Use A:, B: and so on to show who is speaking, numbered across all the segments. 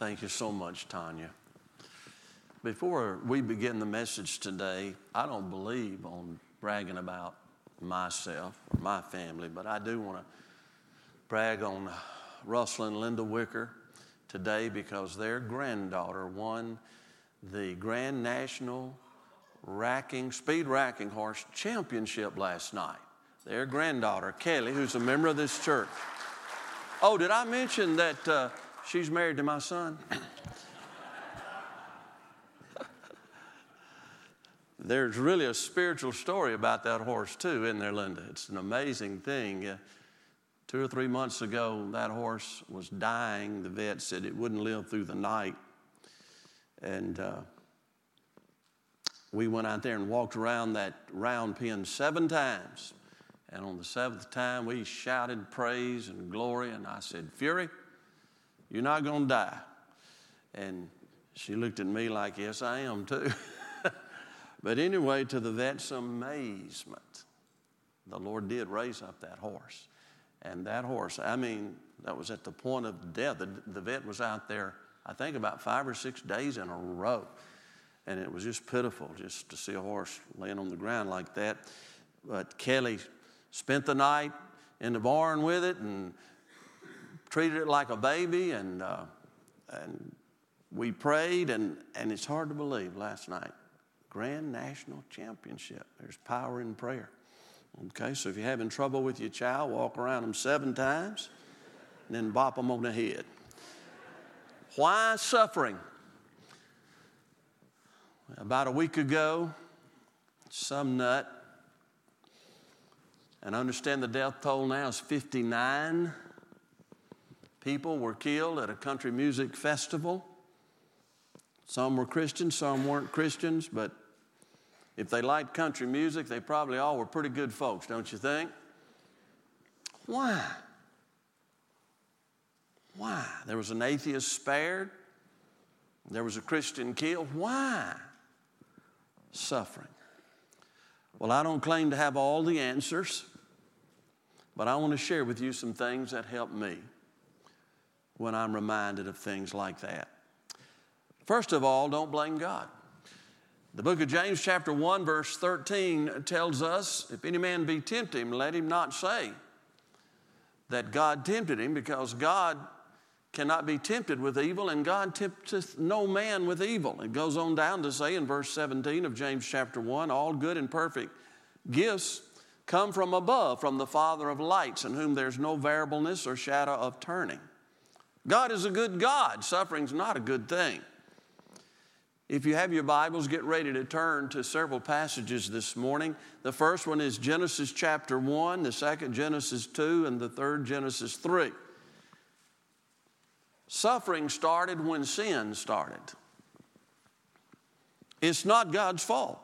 A: Thank you so much, Tanya. Before we begin the message today, I don't believe on bragging about myself or my family, but I do want to brag on Russell and Linda Wicker today because their granddaughter won the Grand National Racking Speed Racking Horse Championship last night. Their granddaughter, Kelly, who's a member of this church. Oh, did I mention that uh, she's married to my son? There's really a spiritual story about that horse, too, isn't there, Linda? It's an amazing thing. Uh, two or three months ago, that horse was dying. The vet said it wouldn't live through the night. And uh, we went out there and walked around that round pen seven times. And on the seventh time, we shouted praise and glory. And I said, Fury, you're not going to die. And she looked at me like, Yes, I am too. but anyway, to the vet's amazement, the Lord did raise up that horse. And that horse, I mean, that was at the point of death. The, the vet was out there, I think, about five or six days in a row. And it was just pitiful just to see a horse laying on the ground like that. But Kelly spent the night in the barn with it and treated it like a baby. And, uh, and we prayed, and, and it's hard to believe last night. Grand National Championship. There's power in prayer. Okay, so if you're having trouble with your child, walk around them seven times and then bop them on the head. Why suffering? About a week ago, some nut, and I understand the death toll now is 59 people were killed at a country music festival. Some were Christians, some weren't Christians, but if they liked country music, they probably all were pretty good folks, don't you think? Why? Why? There was an atheist spared, there was a Christian killed. Why? Suffering. Well, I don't claim to have all the answers, but I want to share with you some things that help me when I'm reminded of things like that. First of all, don't blame God. The book of James, chapter 1, verse 13, tells us if any man be tempted, let him not say that God tempted him, because God cannot be tempted with evil, and God tempteth no man with evil. It goes on down to say in verse 17 of James chapter 1 all good and perfect gifts come from above, from the Father of lights, in whom there's no variableness or shadow of turning. God is a good God, suffering's not a good thing. If you have your Bibles, get ready to turn to several passages this morning. The first one is Genesis chapter 1, the second, Genesis 2, and the third, Genesis 3. Suffering started when sin started. It's not God's fault.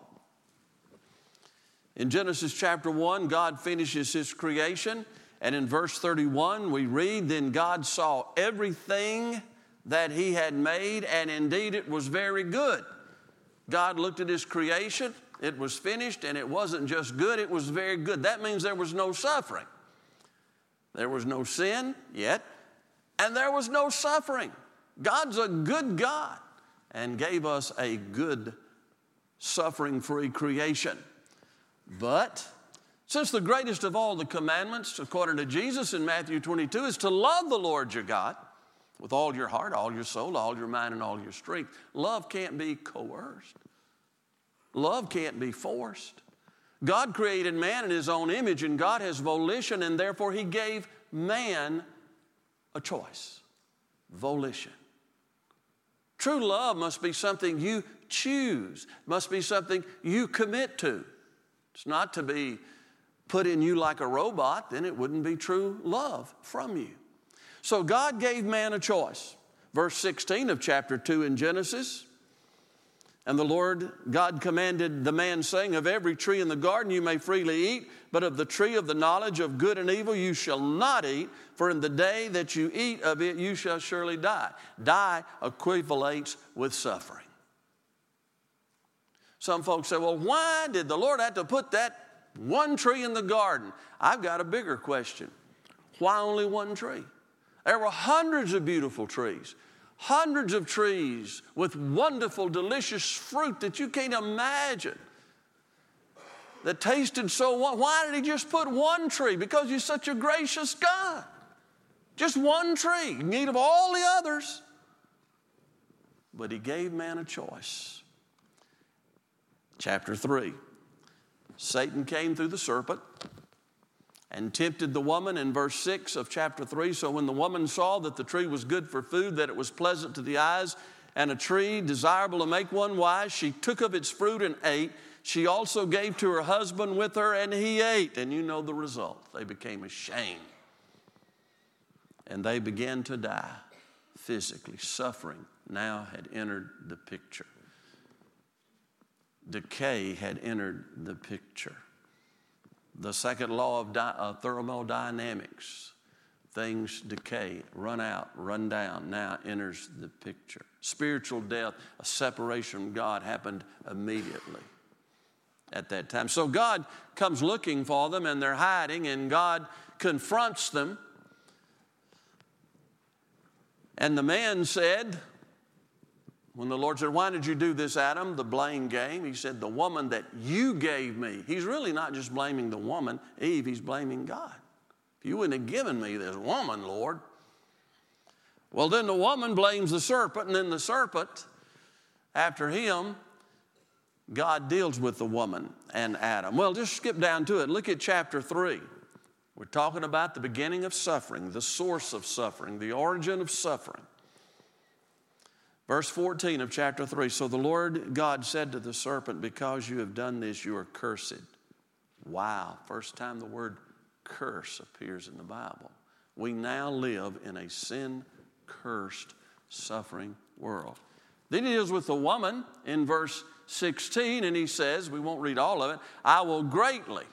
A: In Genesis chapter 1, God finishes his creation, and in verse 31, we read Then God saw everything that he had made, and indeed it was very good. God looked at his creation, it was finished, and it wasn't just good, it was very good. That means there was no suffering. There was no sin yet, and there was no suffering. God's a good God and gave us a good, suffering free creation. But since the greatest of all the commandments, according to Jesus in Matthew 22, is to love the Lord your God with all your heart, all your soul, all your mind, and all your strength. Love can't be coerced, love can't be forced. God created man in his own image, and God has volition, and therefore he gave man a choice volition. True love must be something you choose, must be something you commit to. It's not to be put in you like a robot, then it wouldn't be true love from you. So God gave man a choice. Verse 16 of chapter 2 in Genesis. And the Lord God commanded the man, saying, Of every tree in the garden you may freely eat, but of the tree of the knowledge of good and evil you shall not eat, for in the day that you eat of it you shall surely die. Die equivalates with suffering. Some folks say, Well, why did the Lord have to put that one tree in the garden? I've got a bigger question. Why only one tree? There were hundreds of beautiful trees, hundreds of trees with wonderful, delicious fruit that you can't imagine that tasted so well. Why did he just put one tree? Because he's such a gracious God. Just one tree in need of all the others. But he gave man a choice. Chapter 3 Satan came through the serpent and tempted the woman in verse 6 of chapter 3. So when the woman saw that the tree was good for food, that it was pleasant to the eyes, and a tree desirable to make one wise, she took of its fruit and ate. She also gave to her husband with her, and he ate. And you know the result. They became ashamed. And they began to die physically. Suffering now had entered the picture. Decay had entered the picture. The second law of di- uh, thermodynamics things decay, run out, run down, now enters the picture. Spiritual death, a separation from God, happened immediately at that time. So God comes looking for them and they're hiding, and God confronts them. And the man said, when the Lord said, Why did you do this, Adam? The blame game. He said, The woman that you gave me. He's really not just blaming the woman, Eve, he's blaming God. If you wouldn't have given me this woman, Lord. Well, then the woman blames the serpent, and then the serpent, after him, God deals with the woman and Adam. Well, just skip down to it. Look at chapter 3. We're talking about the beginning of suffering, the source of suffering, the origin of suffering. Verse 14 of chapter 3 So the Lord God said to the serpent, Because you have done this, you are cursed. Wow, first time the word curse appears in the Bible. We now live in a sin cursed, suffering world. Then he deals with the woman in verse 16, and he says, We won't read all of it, I will greatly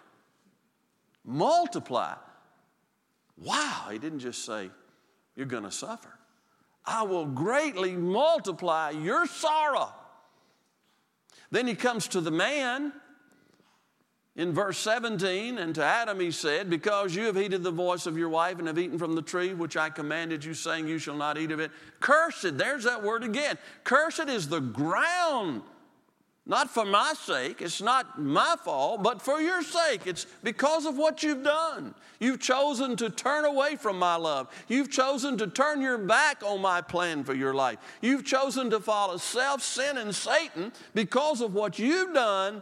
A: multiply. Wow, he didn't just say, You're going to suffer. I will greatly multiply your sorrow. Then he comes to the man in verse 17, and to Adam he said, Because you have heeded the voice of your wife and have eaten from the tree which I commanded you, saying, You shall not eat of it. Cursed, there's that word again. Cursed is the ground not for my sake, it's not my fault, but for your sake. It's because of what you've done. You've chosen to turn away from my love. You've chosen to turn your back on my plan for your life. You've chosen to follow self, sin, and Satan because of what you've done.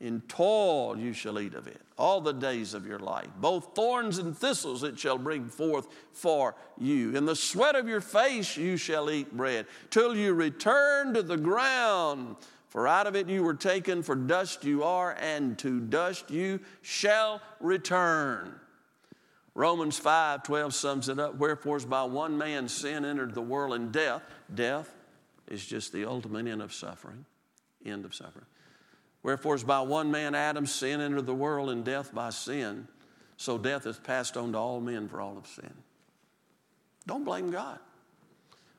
A: In toil you shall eat of it all the days of your life. Both thorns and thistles it shall bring forth for you. In the sweat of your face you shall eat bread till you return to the ground for out of it you were taken, for dust you are, and to dust you shall return. Romans 5 12 sums it up. Wherefore, by one man sin entered the world, and death, death is just the ultimate end of suffering, end of suffering. Wherefore, as by one man Adam sin entered the world, and death by sin. So death is passed on to all men for all of sin. Don't blame God.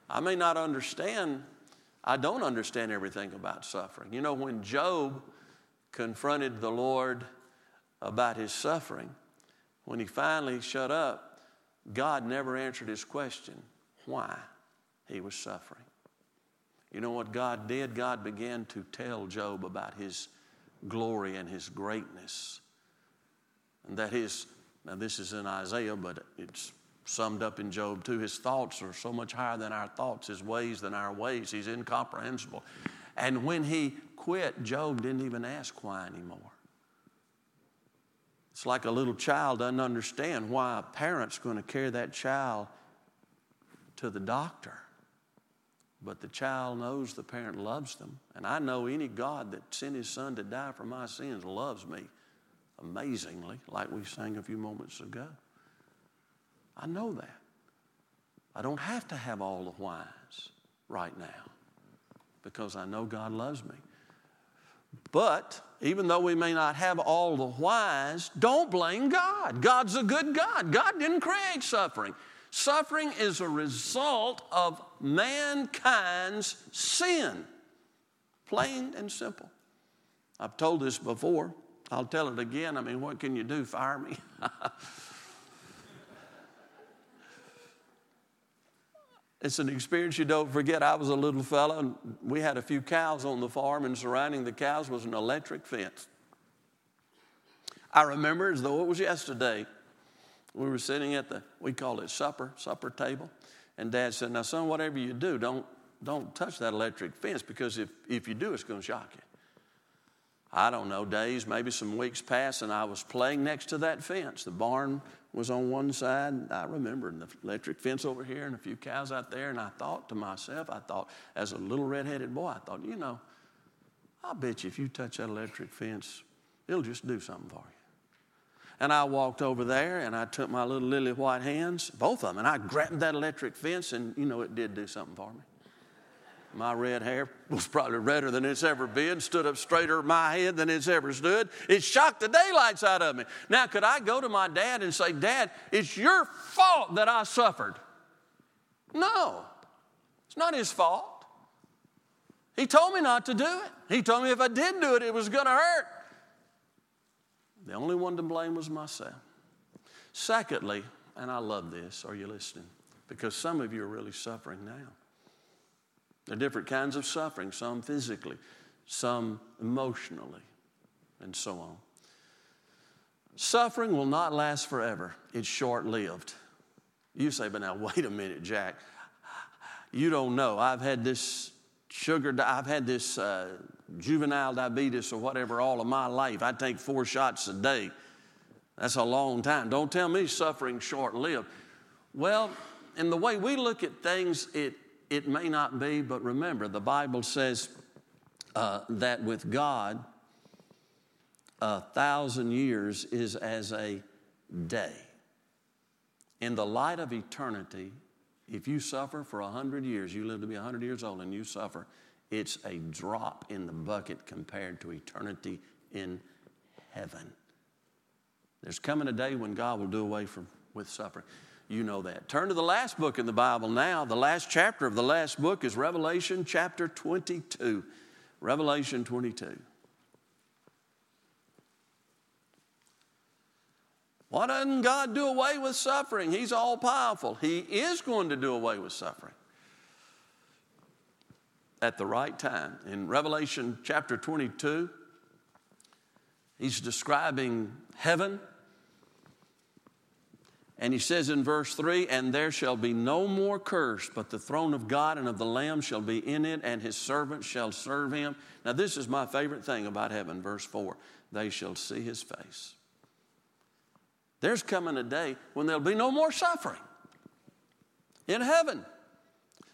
A: I may not understand I don't understand everything about suffering. You know, when Job confronted the Lord about his suffering, when he finally shut up, God never answered his question why he was suffering. You know what God did? God began to tell Job about his glory and his greatness. And that his, now this is in Isaiah, but it's summed up in Job too. His thoughts are so much higher than our thoughts, his ways than our ways. He's incomprehensible. And when he quit, Job didn't even ask why anymore. It's like a little child doesn't understand why a parent's going to carry that child to the doctor. But the child knows the parent loves them. And I know any God that sent his son to die for my sins loves me amazingly, like we sang a few moments ago. I know that. I don't have to have all the whys right now because I know God loves me. But even though we may not have all the whys, don't blame God. God's a good God. God didn't create suffering. Suffering is a result of mankind's sin. Plain and simple. I've told this before. I'll tell it again. I mean, what can you do? Fire me? It's an experience you don't forget. I was a little fellow, and we had a few cows on the farm, and surrounding the cows was an electric fence. I remember as though it was yesterday. We were sitting at the, we call it supper, supper table. And dad said, Now, son, whatever you do, don't, don't touch that electric fence because if, if you do, it's going to shock you. I don't know, days, maybe some weeks passed, and I was playing next to that fence. The barn was on one side. I remember the electric fence over here and a few cows out there. And I thought to myself, I thought, as a little red-headed boy, I thought, you know, I bet you if you touch that electric fence, it'll just do something for you. And I walked over there and I took my little lily white hands, both of them, and I grabbed that electric fence, and you know, it did do something for me. My red hair was probably redder than it's ever been, stood up straighter my head than it's ever stood. It shocked the daylights out of me. Now, could I go to my dad and say, Dad, it's your fault that I suffered? No, it's not his fault. He told me not to do it. He told me if I did do it, it was going to hurt. The only one to blame was myself. Secondly, and I love this, are you listening? Because some of you are really suffering now. There are different kinds of suffering, some physically, some emotionally, and so on. Suffering will not last forever, it's short lived. You say, but now wait a minute, Jack. You don't know. I've had this sugar, I've had this uh, juvenile diabetes or whatever all of my life. I take four shots a day. That's a long time. Don't tell me suffering short lived. Well, in the way we look at things, it it may not be, but remember, the Bible says uh, that with God, a thousand years is as a day. In the light of eternity, if you suffer for a hundred years, you live to be a hundred years old and you suffer, it's a drop in the bucket compared to eternity in heaven. There's coming a day when God will do away from, with suffering. You know that. Turn to the last book in the Bible now. The last chapter of the last book is Revelation chapter 22. Revelation 22. Why doesn't God do away with suffering? He's all powerful. He is going to do away with suffering at the right time. In Revelation chapter 22, he's describing heaven and he says in verse 3 And there shall be no more curse, but the throne of God and of the Lamb shall be in it, and his servants shall serve him. Now, this is my favorite thing about heaven, verse 4 They shall see his face. There's coming a day when there'll be no more suffering in heaven.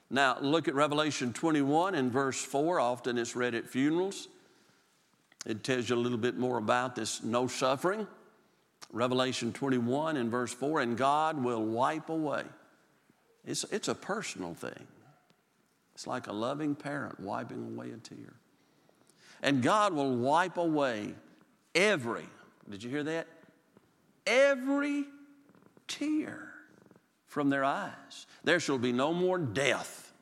A: Now, look at Revelation 21 and verse 4. Often it's read at funerals. It tells you a little bit more about this no suffering. Revelation 21 and verse 4 and God will wipe away. It's, it's a personal thing. It's like a loving parent wiping away a tear. And God will wipe away every, did you hear that? Every tear from their eyes. There shall be no more death,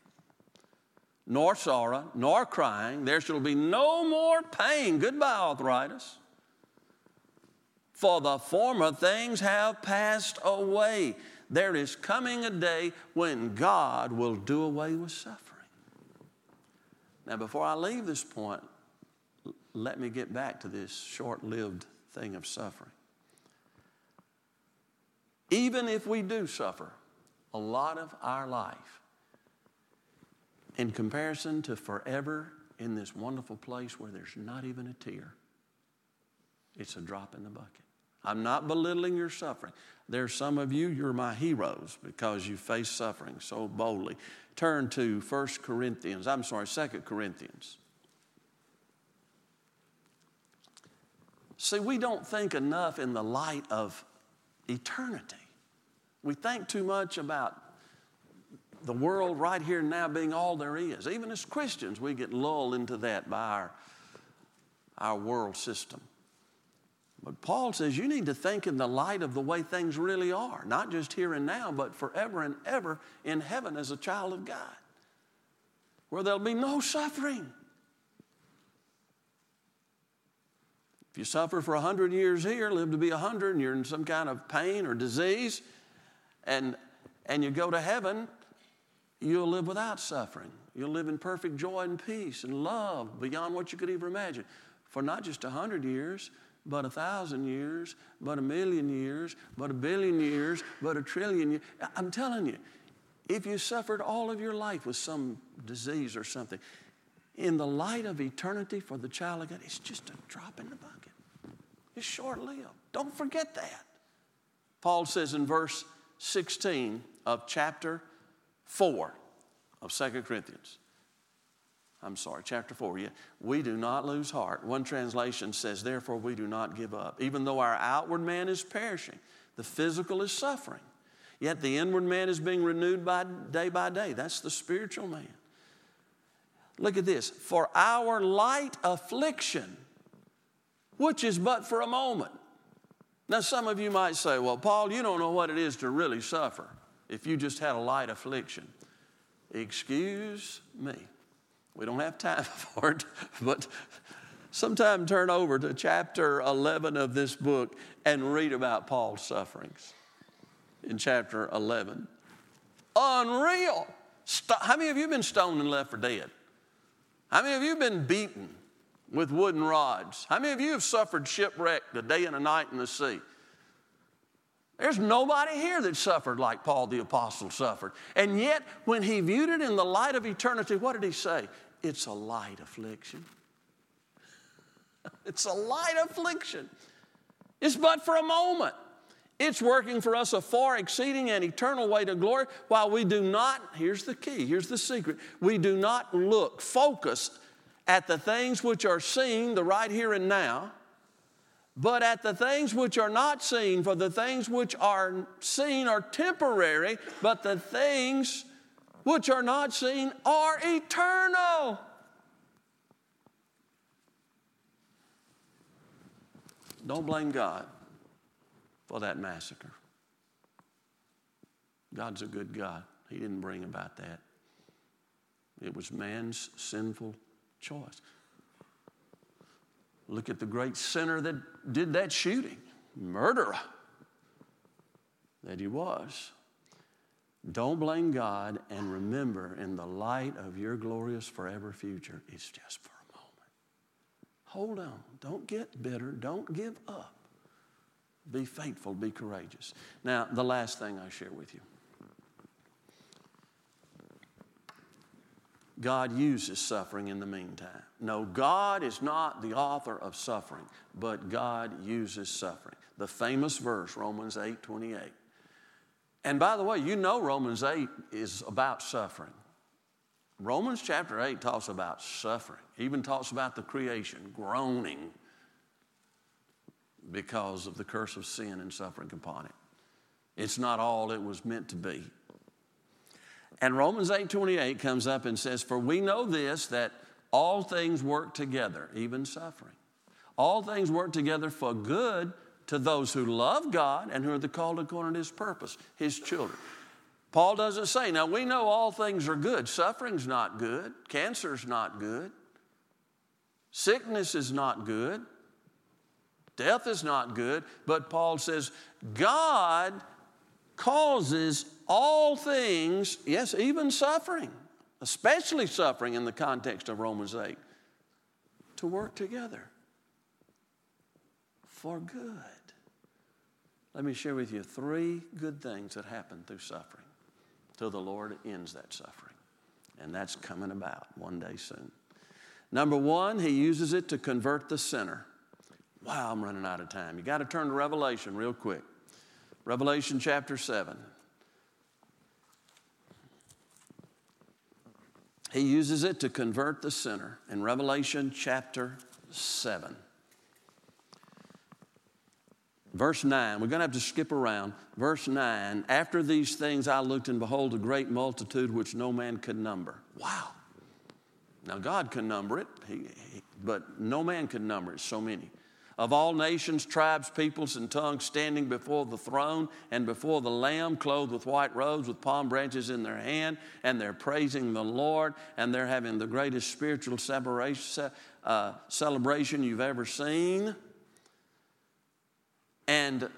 A: nor sorrow, nor crying. There shall be no more pain. Goodbye, arthritis for the former things have passed away. There is coming a day when God will do away with suffering. Now, before I leave this point, let me get back to this short lived thing of suffering. Even if we do suffer a lot of our life, in comparison to forever in this wonderful place where there's not even a tear, it's a drop in the bucket. I'm not belittling your suffering. There's some of you, you're my heroes because you face suffering so boldly. Turn to 1 Corinthians, I'm sorry, 2 Corinthians. See, we don't think enough in the light of eternity. We think too much about the world right here and now being all there is. Even as Christians, we get lulled into that by our, our world system. But Paul says you need to think in the light of the way things really are, not just here and now, but forever and ever in heaven as a child of God, where there'll be no suffering. If you suffer for 100 years here, live to be 100, and you're in some kind of pain or disease, and, and you go to heaven, you'll live without suffering. You'll live in perfect joy and peace and love beyond what you could even imagine for not just a hundred years, but a thousand years, but a million years, but a billion years, but a trillion years. I'm telling you, if you suffered all of your life with some disease or something, in the light of eternity for the child of God, it's just a drop in the bucket. It's short lived. Don't forget that. Paul says in verse 16 of chapter 4 of Second Corinthians, I'm sorry, chapter 4, yeah. We do not lose heart. One translation says, therefore, we do not give up. Even though our outward man is perishing, the physical is suffering, yet the inward man is being renewed by day by day. That's the spiritual man. Look at this. For our light affliction, which is but for a moment. Now, some of you might say, well, Paul, you don't know what it is to really suffer if you just had a light affliction. Excuse me. We don't have time for it, but sometime turn over to chapter 11 of this book and read about Paul's sufferings in chapter 11. Unreal. How many of you have been stoned and left for dead? How many of you have been beaten with wooden rods? How many of you have suffered shipwreck a day and a night in the sea? There's nobody here that suffered like Paul the Apostle suffered. And yet, when he viewed it in the light of eternity, what did he say? It's a light affliction. it's a light affliction. It's but for a moment. It's working for us a far exceeding and eternal way to glory while we do not, here's the key, here's the secret, we do not look focused at the things which are seen, the right here and now, but at the things which are not seen, for the things which are seen are temporary, but the things which are not seen are eternal. Don't blame God for that massacre. God's a good God. He didn't bring about that. It was man's sinful choice. Look at the great sinner that did that shooting, murderer that he was. Don't blame God and remember, in the light of your glorious forever future, it's just for a moment. Hold on. Don't get bitter. Don't give up. Be faithful. Be courageous. Now, the last thing I share with you God uses suffering in the meantime. No, God is not the author of suffering, but God uses suffering. The famous verse, Romans 8 28. And by the way, you know Romans 8 is about suffering. Romans chapter 8 talks about suffering, even talks about the creation groaning because of the curse of sin and suffering upon it. It's not all it was meant to be. And Romans 8:28 comes up and says, "For we know this that all things work together, even suffering. All things work together for good to those who love God and who are the called according to his purpose, his children." Paul doesn't say, now we know all things are good. Suffering's not good. Cancer's not good. Sickness is not good. Death is not good. But Paul says, God causes all things, yes, even suffering, especially suffering in the context of Romans 8, to work together for good. Let me share with you three good things that happen through suffering till the Lord ends that suffering. And that's coming about one day soon. Number one, he uses it to convert the sinner. Wow, I'm running out of time. You got to turn to Revelation real quick. Revelation chapter 7. He uses it to convert the sinner in Revelation chapter 7. Verse 9, we're going to have to skip around. Verse 9, after these things I looked and behold a great multitude which no man could number. Wow. Now God can number it, he, he, but no man can number it, so many of all nations, tribes, peoples, and tongues standing before the throne and before the Lamb, clothed with white robes, with palm branches in their hand, and they're praising the Lord, and they're having the greatest spiritual uh, celebration you've ever seen. And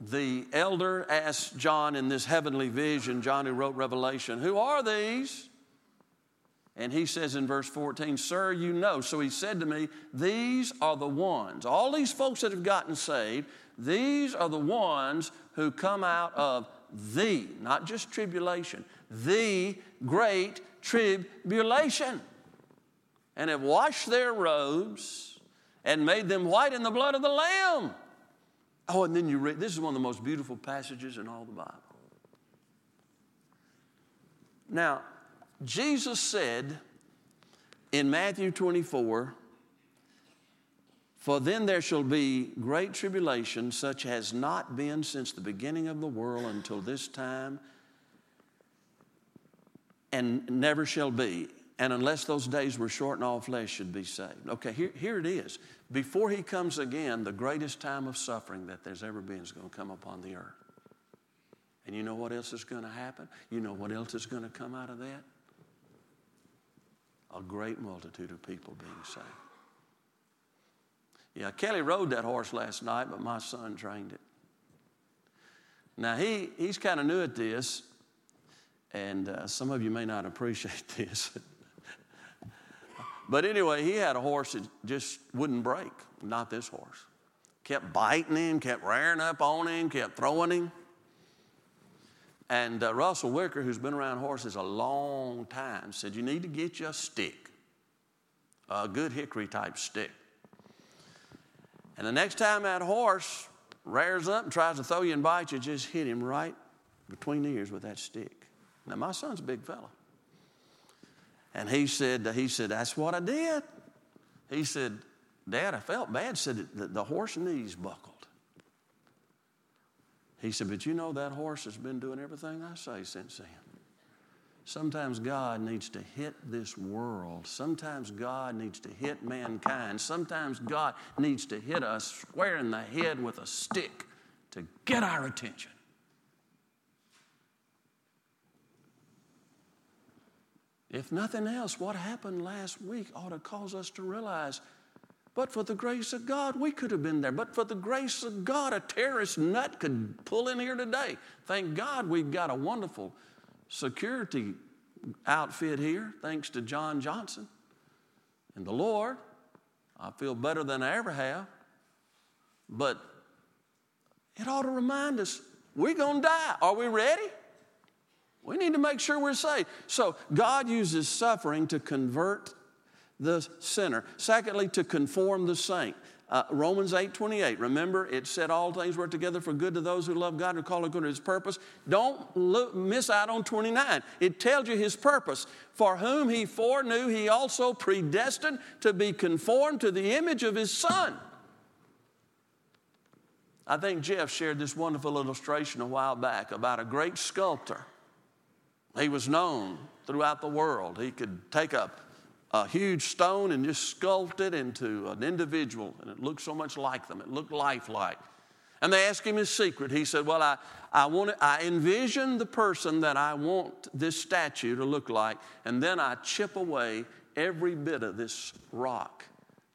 A: the elder asked John in this heavenly vision, John who wrote Revelation, Who are these? And he says in verse 14, Sir, you know. So he said to me, These are the ones, all these folks that have gotten saved, these are the ones who come out of the, not just tribulation, the great tribulation, and have washed their robes and made them white in the blood of the Lamb. Oh, and then you read, this is one of the most beautiful passages in all the Bible. Now, Jesus said in Matthew 24, For then there shall be great tribulation, such as not been since the beginning of the world until this time, and never shall be. And unless those days were shortened, all flesh should be saved. Okay, here, here it is. Before he comes again, the greatest time of suffering that there's ever been is going to come upon the earth. And you know what else is going to happen? You know what else is going to come out of that? A great multitude of people being saved. Yeah, Kelly rode that horse last night, but my son trained it. Now, he, he's kind of new at this, and uh, some of you may not appreciate this. But anyway, he had a horse that just wouldn't break, not this horse. Kept biting him, kept rearing up on him, kept throwing him. And uh, Russell Wicker, who's been around horses a long time, said, You need to get you a stick, a good hickory type stick. And the next time that horse rears up and tries to throw you and bite you, just hit him right between the ears with that stick. Now, my son's a big fella. And he said, he said, that's what I did. He said, Dad, I felt bad. Said the, the horse knees buckled. He said, but you know that horse has been doing everything I say since then. Sometimes God needs to hit this world. Sometimes God needs to hit mankind. Sometimes God needs to hit us square in the head with a stick to get our attention. If nothing else, what happened last week ought to cause us to realize but for the grace of God, we could have been there. But for the grace of God, a terrorist nut could pull in here today. Thank God we've got a wonderful security outfit here, thanks to John Johnson and the Lord. I feel better than I ever have. But it ought to remind us we're going to die. Are we ready? We need to make sure we're saved. So God uses suffering to convert the sinner. Secondly, to conform the saint. Uh, Romans 8 28. Remember, it said all things work together for good to those who love God and call according to his purpose. Don't look, miss out on 29. It tells you his purpose. For whom he foreknew, he also predestined to be conformed to the image of his son. I think Jeff shared this wonderful illustration a while back about a great sculptor he was known throughout the world. He could take a, a huge stone and just sculpt it into an individual, and it looked so much like them. It looked lifelike. And they asked him his secret. He said, Well, I, I, want I envision the person that I want this statue to look like, and then I chip away every bit of this rock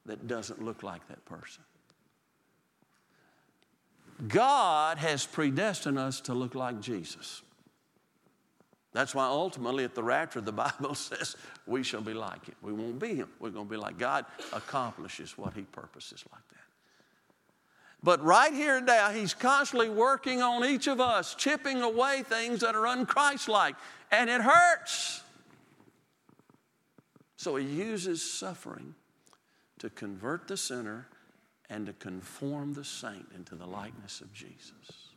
A: that doesn't look like that person. God has predestined us to look like Jesus. That's why ultimately at the rapture, the Bible says we shall be like him. We won't be him. We're going to be like God accomplishes what he purposes like that. But right here and now, he's constantly working on each of us, chipping away things that are unchristlike, and it hurts. So he uses suffering to convert the sinner and to conform the saint into the likeness of Jesus.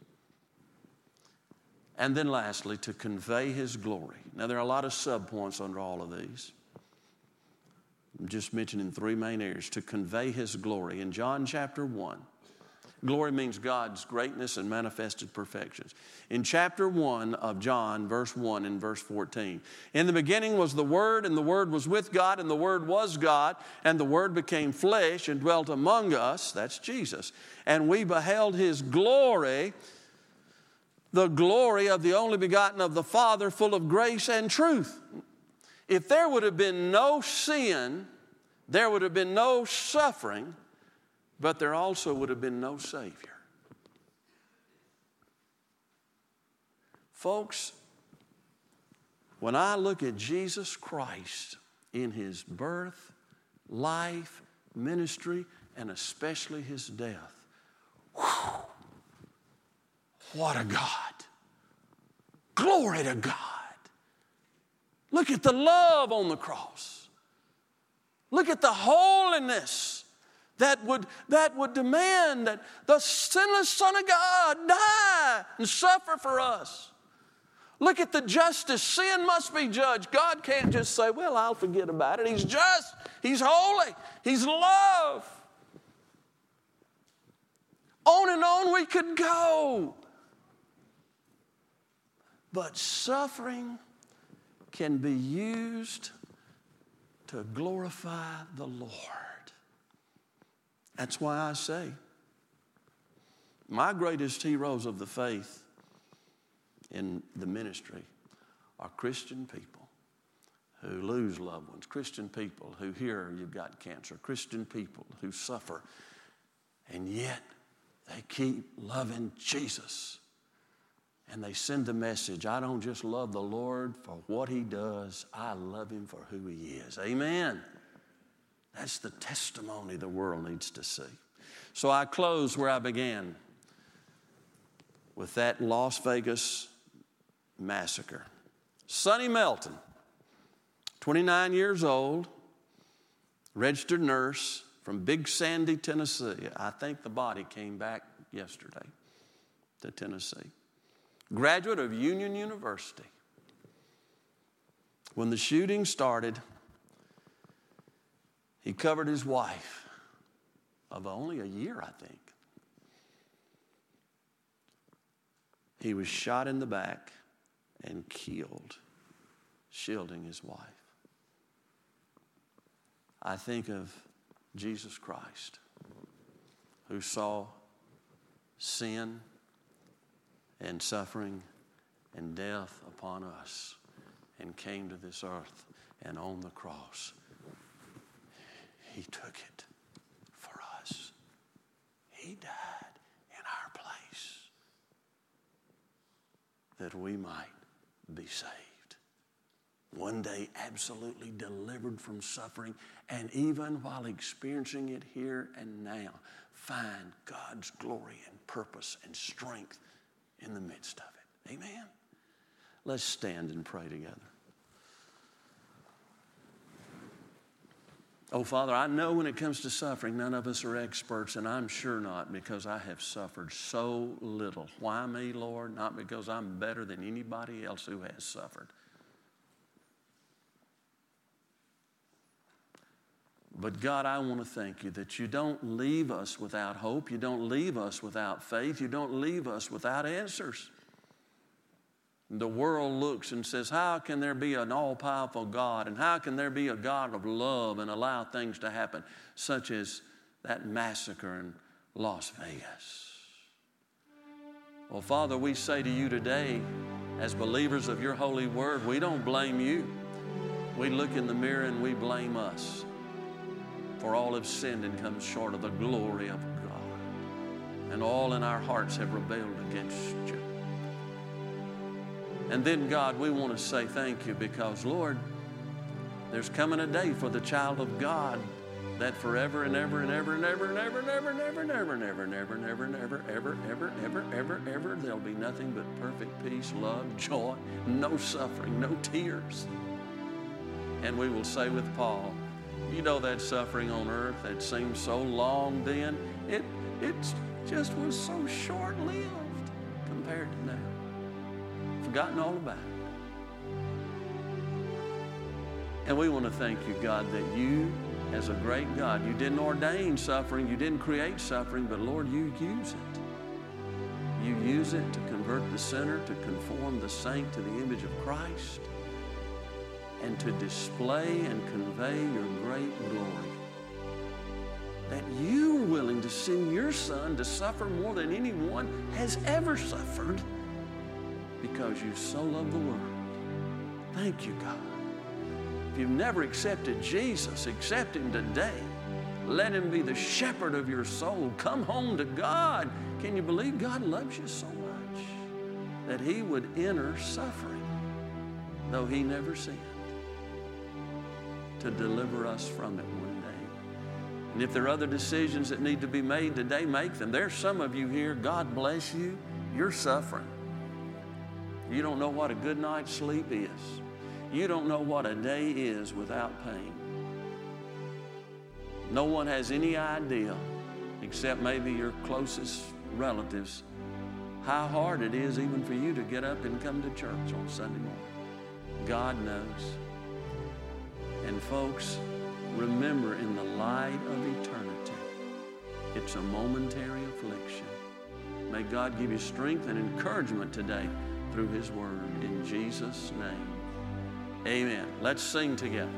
A: And then lastly, to convey his glory. Now, there are a lot of subpoints under all of these. I'm just mentioning three main areas to convey his glory. In John chapter 1, glory means God's greatness and manifested perfections. In chapter 1 of John, verse 1 and verse 14, in the beginning was the Word, and the Word was with God, and the Word was God, and the Word became flesh and dwelt among us. That's Jesus. And we beheld his glory the glory of the only begotten of the Father, full of grace and truth. If there would have been no sin, there would have been no suffering, but there also would have been no Savior. Folks, when I look at Jesus Christ in his birth, life, ministry, and especially his death, whew, what a God. Glory to God. Look at the love on the cross. Look at the holiness that would, that would demand that the sinless Son of God die and suffer for us. Look at the justice. Sin must be judged. God can't just say, Well, I'll forget about it. He's just, He's holy, He's love. On and on we could go. But suffering can be used to glorify the Lord. That's why I say my greatest heroes of the faith in the ministry are Christian people who lose loved ones, Christian people who hear you've got cancer, Christian people who suffer, and yet they keep loving Jesus. And they send the message I don't just love the Lord for what He does, I love Him for who He is. Amen. That's the testimony the world needs to see. So I close where I began with that Las Vegas massacre. Sonny Melton, 29 years old, registered nurse from Big Sandy, Tennessee. I think the body came back yesterday to Tennessee. Graduate of Union University. When the shooting started, he covered his wife of only a year, I think. He was shot in the back and killed, shielding his wife. I think of Jesus Christ, who saw sin and suffering and death upon us and came to this earth and on the cross. He took it for us. He died in our place that we might be saved. One day, absolutely delivered from suffering, and even while experiencing it here and now, find God's glory and purpose and strength in the midst of it. Amen. Let's stand and pray together. Oh, Father, I know when it comes to suffering, none of us are experts, and I'm sure not because I have suffered so little. Why me, Lord? Not because I'm better than anybody else who has suffered. But God, I want to thank you that you don't leave us without hope. You don't leave us without faith. You don't leave us without answers. The world looks and says, How can there be an all powerful God? And how can there be a God of love and allow things to happen, such as that massacre in Las Vegas? Well, Father, we say to you today, as believers of your holy word, we don't blame you. We look in the mirror and we blame us. For all have sinned and come short of the glory of God. And all in our hearts have rebelled against you. And then, God, we want to say thank you because, Lord, there's coming a day for the child of God that forever and ever and ever and ever and ever and ever and ever and ever and ever and ever and ever and ever ever ever ever ever ever there'll be nothing but perfect peace, love, joy, no suffering, no tears. And we will say with Paul, you know that suffering on earth that seemed so long then, it it just was so short-lived compared to now forgotten all about it. And we want to thank you, God, that you, as a great God, you didn't ordain suffering, you didn't create suffering, but Lord, you use it. You use it to convert the sinner, to conform the saint to the image of Christ, and to display and convey your great glory. That you were willing to send your son to suffer more than anyone has ever suffered because you so love the world. Thank you, God. If you've never accepted Jesus, accept Him today. Let Him be the shepherd of your soul. Come home to God. Can you believe God loves you so much? that he would enter suffering, though he never sinned, to deliver us from it one day. And if there are other decisions that need to be made today, make them. There's some of you here, God bless you, you're suffering. You don't know what a good night's sleep is. You don't know what a day is without pain. No one has any idea, except maybe your closest relatives, how hard it is even for you to get up and come to church on Sunday morning. God knows. And folks, remember in the light of eternity, it's a momentary affliction. May God give you strength and encouragement today through His Word. In Jesus' name, amen. Let's sing together.